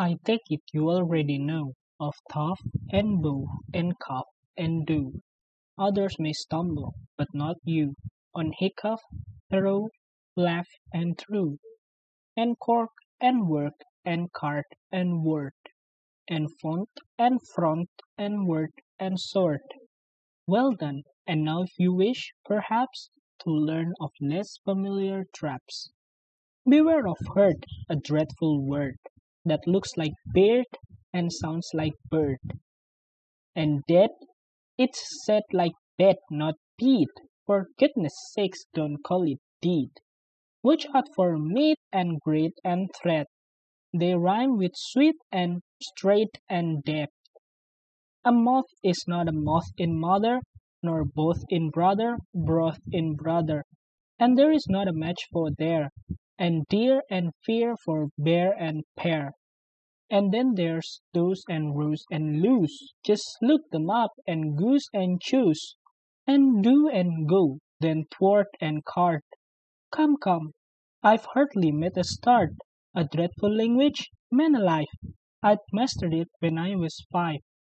I take it you already know Of tough, and bow, and Cup and do; Others may stumble, but not you, On hiccough, throw, laugh, and through; And cork, and work, and cart, and word, And font, and front, and word, and sword. Well done! and now if you wish, perhaps, To learn of less familiar traps, Beware of hurt, a dreadful word, That looks like beard, and sounds like bird; And Dead, it's said like bed, not bead, For goodness' sakes, don't call it deed. Watch out for meat, and grit, and thread, They rhyme with sweet, and straight, and dead. A moth is not a moth in mother, Nor both in brother, broth in brother; And there is not a match for there, And deer and fear for bear and pear. And then there's do's and ro's and loos, Just look them up, and goose and choose, And do and go, then thwart and cart. Come, come, I've hardly made a start. A dreadful language? Man alive! I'd mastered it when I was five.